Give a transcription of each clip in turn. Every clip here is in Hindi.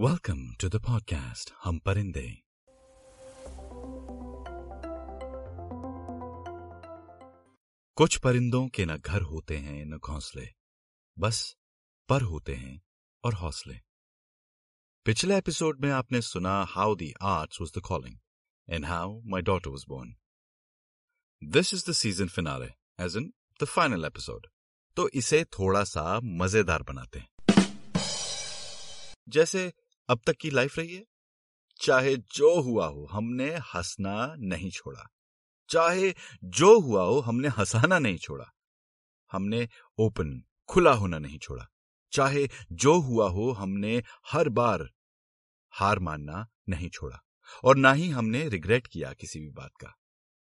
Welcome टू the podcast हम परिंदे कुछ परिंदों के न घर होते हैं, न घोंसले। बस पर होते हैं और हौसले। पिछले एपिसोड में आपने सुना how the arts was the calling and how my daughter was born this is the season finale as in the final episode तो इसे थोड़ा सा मज़ेदार बनाते हैं। जैसे अब तक की लाइफ रही है। चाहे जो हुआ हो, हमने हंसना नहीं छोड़ा। चाहे जो हुआ हो, हमने हंसाना नहीं छोड़ा। हमने ओपन, खुला होना नहीं छोड़ा। चाहे जो हुआ हो, हमने हर बार हार मानना नहीं छोड़ा। और ना ही हमने रिग्रेट किया किसी भी बात का।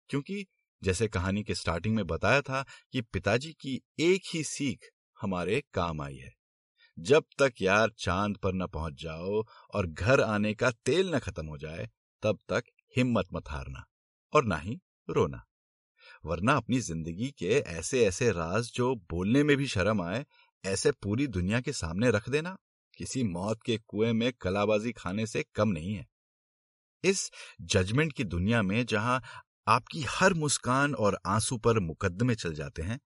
क्योंकि जैसे कहानी के स्टार्टिंग में बताया था कि पिताजी की एक ही सीख हमारे काम आई है। जब तक यार चाँद पर न पहुँच जाओ और घर आने का तेल न खत्म हो जाए, तब तक हिम्मत मत हारना और ना ही रोना। वरना अपनी ज़िंदगी के ऐसे ऐसे राज जो बोलने में भी शर्म आए, ऐसे पूरी दुनिया के सामने रख देना किसी मौत के कुएँ में कलाबाजी खाने से कम नहीं है। इस जजमेंट की दुनिया में जहाँ आपकी हर मुस्कान और आँसू पर मुकदमे चल जाते हैं,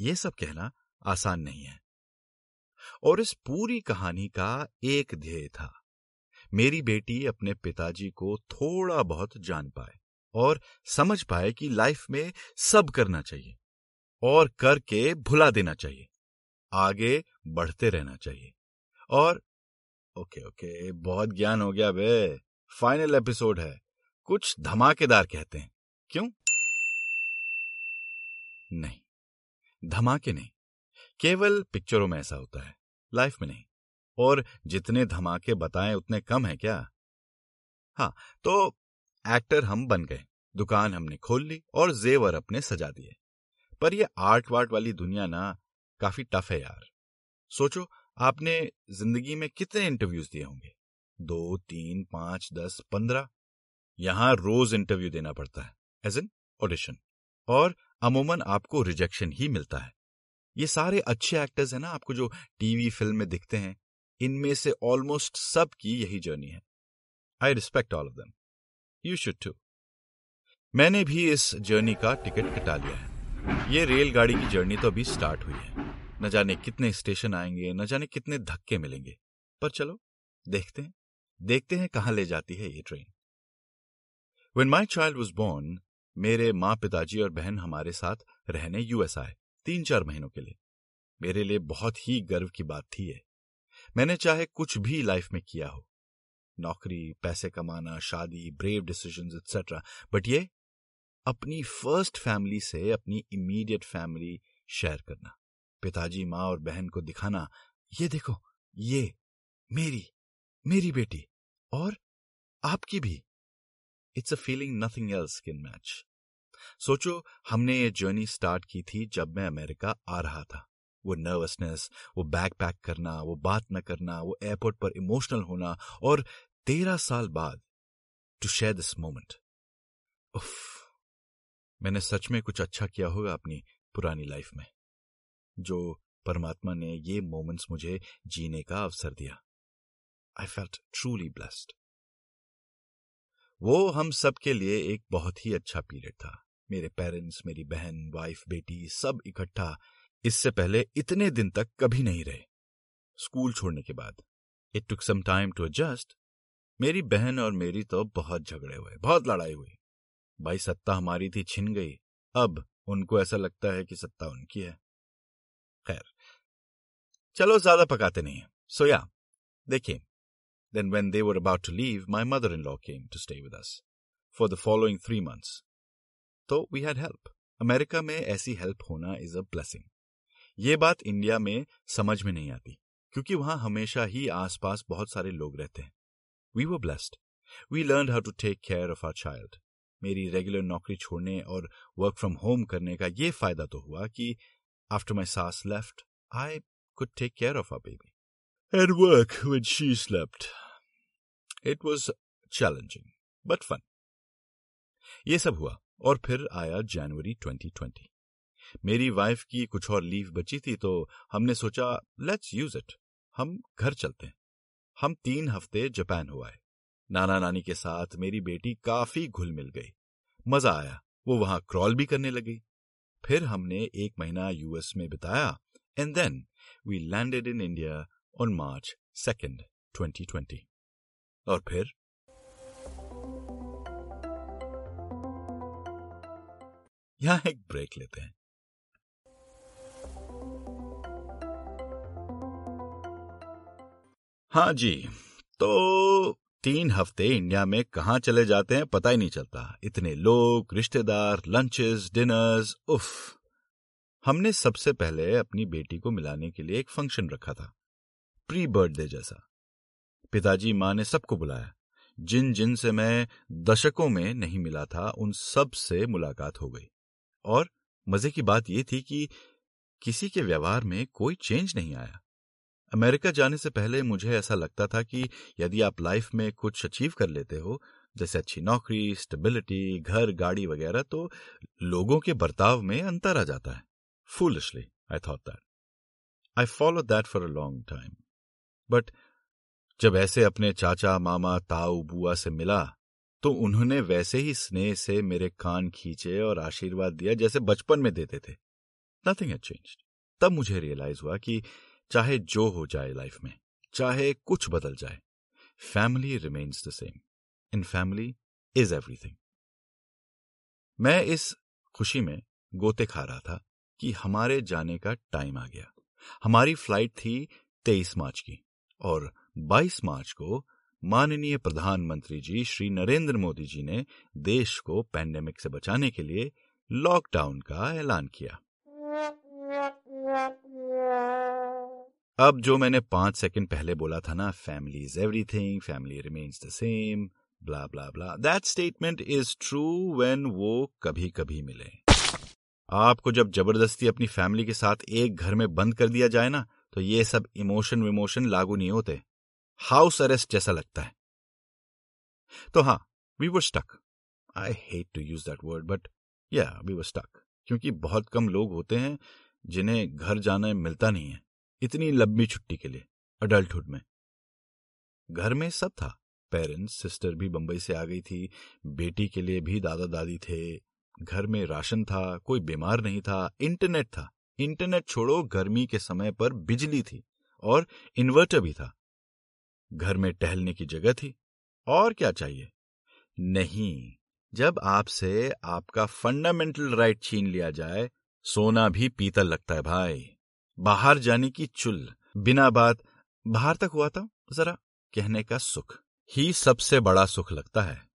ये सब कहना आसान नहीं है। और इस पूरी कहानी का एक ध्येय था। मेरी बेटी अपने पिताजी को थोड़ा बहुत जान पाए और समझ पाए कि लाइफ में सब करना चाहिए और करके भुला देना चाहिए। आगे बढ़ते रहना चाहिए। और ओके ओके, बहुत ज्ञान हो गया बे। फाइनल एपिसोड है। कुछ धमाकेदार कहते हैं। क्यों? नहीं, धमाके नहीं। केवल पिक्चरों में ऐसा होता है, लाइफ में नहीं। और जितने धमाके बताएँ, उतने कम है क्या? हाँ तो एक्टर हम बन गए, दुकान हमने खोल ली और जेवर अपने सजा दिए। पर ये आर्ट वार्ट वाली दुनिया ना, काफ़ी टफ है यार। सोचो, आपने ज़िंदगी में कितने इंटरव्यूज़ दिए होंगे? दो, तीन, पाँच, दस, पंद्रह। यहाँ रोज इंटरव्यू देना पड़ता है एज एन ऑडिशन और अमूमन आपको रिजेक्शन ही मिलता है। ये सारे अच्छे एक्टर्स हैं ना, आपको जो टीवी फ़िल्म में दिखते हैं, इनमें से ऑलमोस्ट सब की यही जर्नी है। I respect all of them you should too मैंने भी इस जर्नी का टिकट कटा लिया है। ये रेलगाड़ी की जर्नी तो अभी स्टार्ट हुई है। न जाने कितने स्टेशन आएँगे, न जाने कितने धक्के मिलेंगे। पर चलो, देखते हैं। देखते हैं कहाँ ले जाती है ये train when my child was born मेरे माँ पिताजी और बहन हमारे साथ रहने यूएस आए तीन चार महीनों के लिए। मेरे लिए बहुत ही गर्व की बात थी ये। मैंने चाहे कुछ भी लाइफ में किया हो। नौकरी, पैसे कमाना, शादी ब्रेव डिसीज़न एक्सेट्रा बट ये अपनी फ़र्स्ट फैमिली से अपनी इमीडिएट फैमिली शेयर करना। पिताजी, माँ और बहन को दिखाना। ये देखो, ये मेरी मेरी बेटी और आपकी भी। It's a feeling nothing else can match सोचो, हमने ये जर्नी स्टार्ट की थी जब मैं अमेरिका आ रहा था। वो नर्वसनेस वो बैग पैक करना, वो बात न करना, वो एयरपोर्ट पर इमोशनल होना और तेरह साल बाद टू शेयर दिस मोमेंट उफ, मैंने सच में कुछ अच्छा किया होगा अपनी पुरानी लाइफ में, जो परमात्मा ने ये मोमेंट्स मुझे जीने का अवसर दिया। आई फेल्ट ट्रूली ब्लेस्ड वो हम सब के लिए एक बहुत ही अच्छा पीरियड था। मेरे पेरेंट्स मेरी बहन वाइफ बेटी सब इकट्ठा इससे पहले इतने दिन तक कभी नहीं रहे। स्कूल छोड़ने के बाद। It took some time to adjust मेरी बहन और मेरी तो बहुत झगड़े हुए, बहुत लड़ाई हुई। भाई सत्ता हमारी थी, छिन गई। अब उनको ऐसा लगता है कि सत्ता उनकी है। खैर, चलो ज़्यादा पकाते नहीं है। सो या देखिए then when they were about to leave my mother in law came to stay with us for the following three months तो वी हैड हेल्प अमेरिका में ऐसी हेल्प होना इज़ अ ब्लेसिंग ये बात इंडिया में समझ में नहीं आती, क्योंकि वहाँ हमेशा ही आसपास बहुत सारे लोग रहते हैं। We were blessed we learn how to take care of our child मेरी रेगुलर नौकरी छोड़ने और वर्क फ्रॉम होम करने का ये फ़ायदा तो हुआ कि आफ्टर माई सास left I could take care of our baby and work with she slept it was challenging but fun ये सब हुआ। और फिर आया जनवरी 2020 मेरी वाइफ की कुछ और लीव बची थी तो हमने सोचा लेट्स यूज़ इट हम घर चलते हैं। हम तीन हफ़्ते जापान हो आए। नाना नानी के साथ मेरी बेटी काफ़ी घुल मिल गई। मज़ा आया। वो वहाँ क्रॉल भी करने लगी। फिर हमने एक महीना यूएस में बिताया and then we landed in India on March second 2020 और फिर यहाँ एक ब्रेक लेते हैं। हाँ जी तो तीन हफ़्ते इंडिया में कहा चले जाते हैं पता ही नहीं चलता। इतने लोग, रिश्तेदार लंचेस डिनर्स उफ। हमने सबसे पहले अपनी बेटी को मिलाने के लिए एक फ़ंक्शन रखा था प्री बर्थडे जैसा। पिताजी माँ ने सबको बुलाया। जिन जिन से मैं दशकों में नहीं मिला था, उन सबसे मुलाकात हो गई। और मज़े की बात यह थी कि किसी के व्यवहार में कोई चेंज नहीं आया। अमेरिका जाने से पहले मुझे ऐसा लगता था कि यदि आप लाइफ में कुछ अचीव कर लेते हो, जैसे अच्छी नौकरी, स्टेबिलिटी, घर, गाड़ी वगैरह तो लोगों के बर्ताव में अंतर आ जाता है। Foolishly I thought that I follow that for a long time but जब ऐसे अपने चाचा, मामा, ताऊ, बुआ से मिला तो उन्होंने वैसे ही स्नेह से मेरे कान खींचे और आशीर्वाद दिया, जैसे बचपन में देते थे। नथिंग हैड चेंज्ड तब मुझे रियलाइज़ हुआ कि चाहे जो हो जाए लाइफ में, चाहे कुछ बदल जाए family remains the same in family is everything मैं इस खुशी में गोते खा रहा था कि हमारे जाने का टाइम आ गया। हमारी फ़्लाइट थी तेईस मार्च की और 22 मार्च को माननीय प्रधानमंत्री जी श्री नरेंद्र मोदी जी ने देश को पैंडेमिक से बचाने के लिए लॉकडाउन का ऐलान किया। अब जो मैंने पाँच सेकंड पहले बोला था ना family is everything family remains the same bla bla bla that statement is true when वो कभी कभी मिले। आपको जब ज़बरदस्ती अपनी फैमिली के साथ एक घर में बंद कर दिया जाए ना तो ये सब इमोशन विमोशन लागू नहीं होते। हाउस अरेस्ट जैसा लगता है। तो हाँ we were stuck I hate to use that word but yeah we were stuck क्योंकि बहुत कम लोग होते हैं जिन्हें घर जाना मिलता नहीं है, इतनी लंबी छुट्टी के लिए अडल्टहुड में। घर में सब था। पेरेंट्स सिस्टर भी बंबई से आ गई थी, बेटी के लिए भी दादा दादी थे, घर में राशन था, कोई बीमार नहीं था इंटरनेट था। इंटरनेट छोड़ो, गर्मी के समय पर बिजली थी और इन्वर्टर भी था। घर में टहलने की जगह थी। और क्या चाहिए? नहीं, जब आपसे आपका फंडामेंटल राइट छीन लिया जाए, सोना भी पीतल लगता है भाई। बाहर जाने की चुल, बिना बात। बाहर तक हुआ था जरा, कहने का सुख। ही सबसे बड़ा सुख लगता है।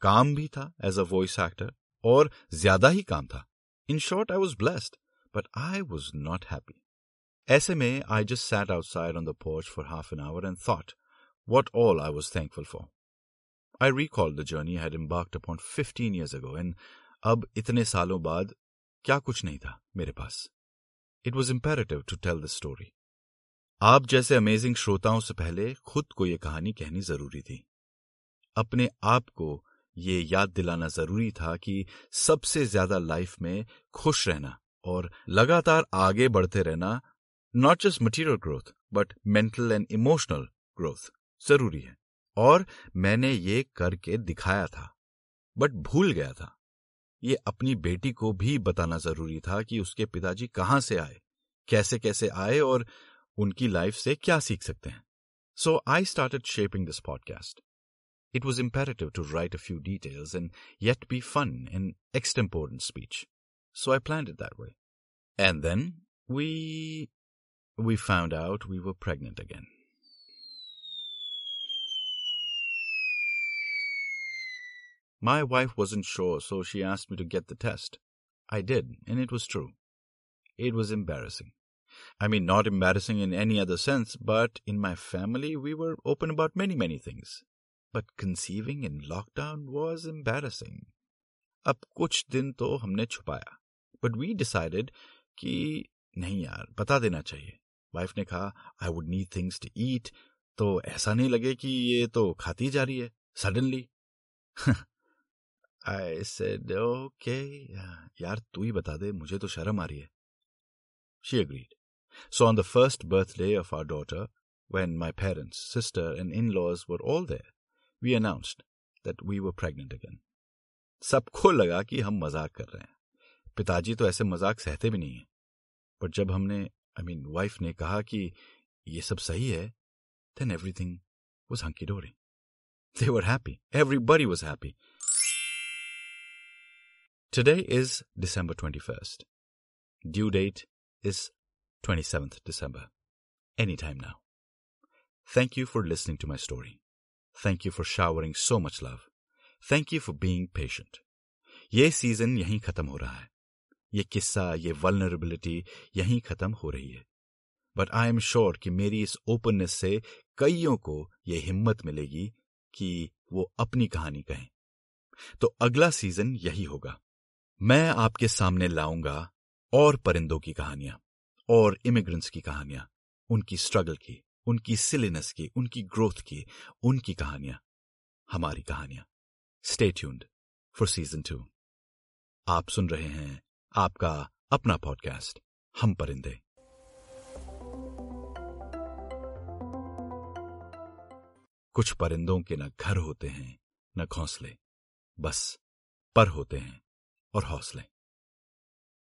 काम भी था एज अ वॉइस एक्टर और ज़्यादा ही काम था। In short I was blessed but I was not happy ऐसे में I just sat outside on the porch for half an hour and thought what all I was thankful for. I recalled the journey I had embarked upon 15 years ago and अब इतने सालों बाद क्या कुछ नहीं था मेरे पास it was imperative to tell the story आप जैसे अमेजिंग श्रोताओं से पहले खुद को यह कहानी कहनी ज़रूरी थी अपने आप को ये याद दिलाना ज़रूरी था कि सबसे ज़्यादा लाइफ में खुश रहना और लगातार आगे बढ़ते रहना not just material growth but mental and emotional growth ज़रूरी है और मैंने ये करके दिखाया था बट भूल गया था ये अपनी बेटी को भी बताना ज़रूरी था कि उसके पिताजी कहाँ से आए, कैसे कैसे आए और उनकी लाइफ से क्या सीख सकते हैं so I started shaping this podcast It was imperative to write a few details and yet be fun in extemporaneous speech. So I planned it that way. And then we we found out we were pregnant again. My wife wasn't sure, so she asked me to get the test. I did, and it was true. It was embarrassing. I mean, not embarrassing in any other sense, but in my family, we were open about many, many things. But conceiving in lockdown was embarrassing. अब कुछ दिन तो हमने छुपाया बट वी डिसाइडेड कि नहीं यार बता देना चाहिए वाइफ ने कहा I would need things to eat तो ऐसा नहीं लगे कि ये तो खाती जा रही है सडनली आई सेड यार तू ही बता दे, मुझे तो शर्म आ रही है. She agreed so on the first birthday of our daughter when my parents sister and in laws were all there we announced that we were pregnant again सबको लगा कि हम मज़ाक कर रहे हैं। पिताजी तो ऐसे मज़ाक सहते भी नहीं है। पर जब हमने आई मीन वाइफ ने कहा कि ये सब सही है then everything was hunky dory. They were happy. Everybody was happy. Today is December 21st. Due date is 27th December. Anytime now. Thank you for listening to my story. Thank you for showering so much love. Thank you for being patient. ये सीज़न यहीं खत्म हो रहा है ये किस्सा, ये वलनरेबिलिटी यहीं खत्म हो रही है। बट आई एम श्योर कि मेरी इस ओपननेस से कईयों को यह हिम्मत मिलेगी कि वो अपनी कहानी कहें। तो अगला सीज़न यही होगा। मैं आपके सामने लाऊँगा और परिंदों की कहानियाँ, और इमिग्रेंट्स की कहानियाँ, उनकी स्ट्रगल की, उनकी सिलीनेस की, उनकी ग्रोथ की, उनकी कहानियाँ, हमारी कहानियाँ। Stay tuned for season two आप सुन रहे हैं आपका अपना पॉडकास्ट हम परिंदे। कुछ परिंदों के न घर होते हैं, न घोंसले, बस पर होते हैं और हौसले।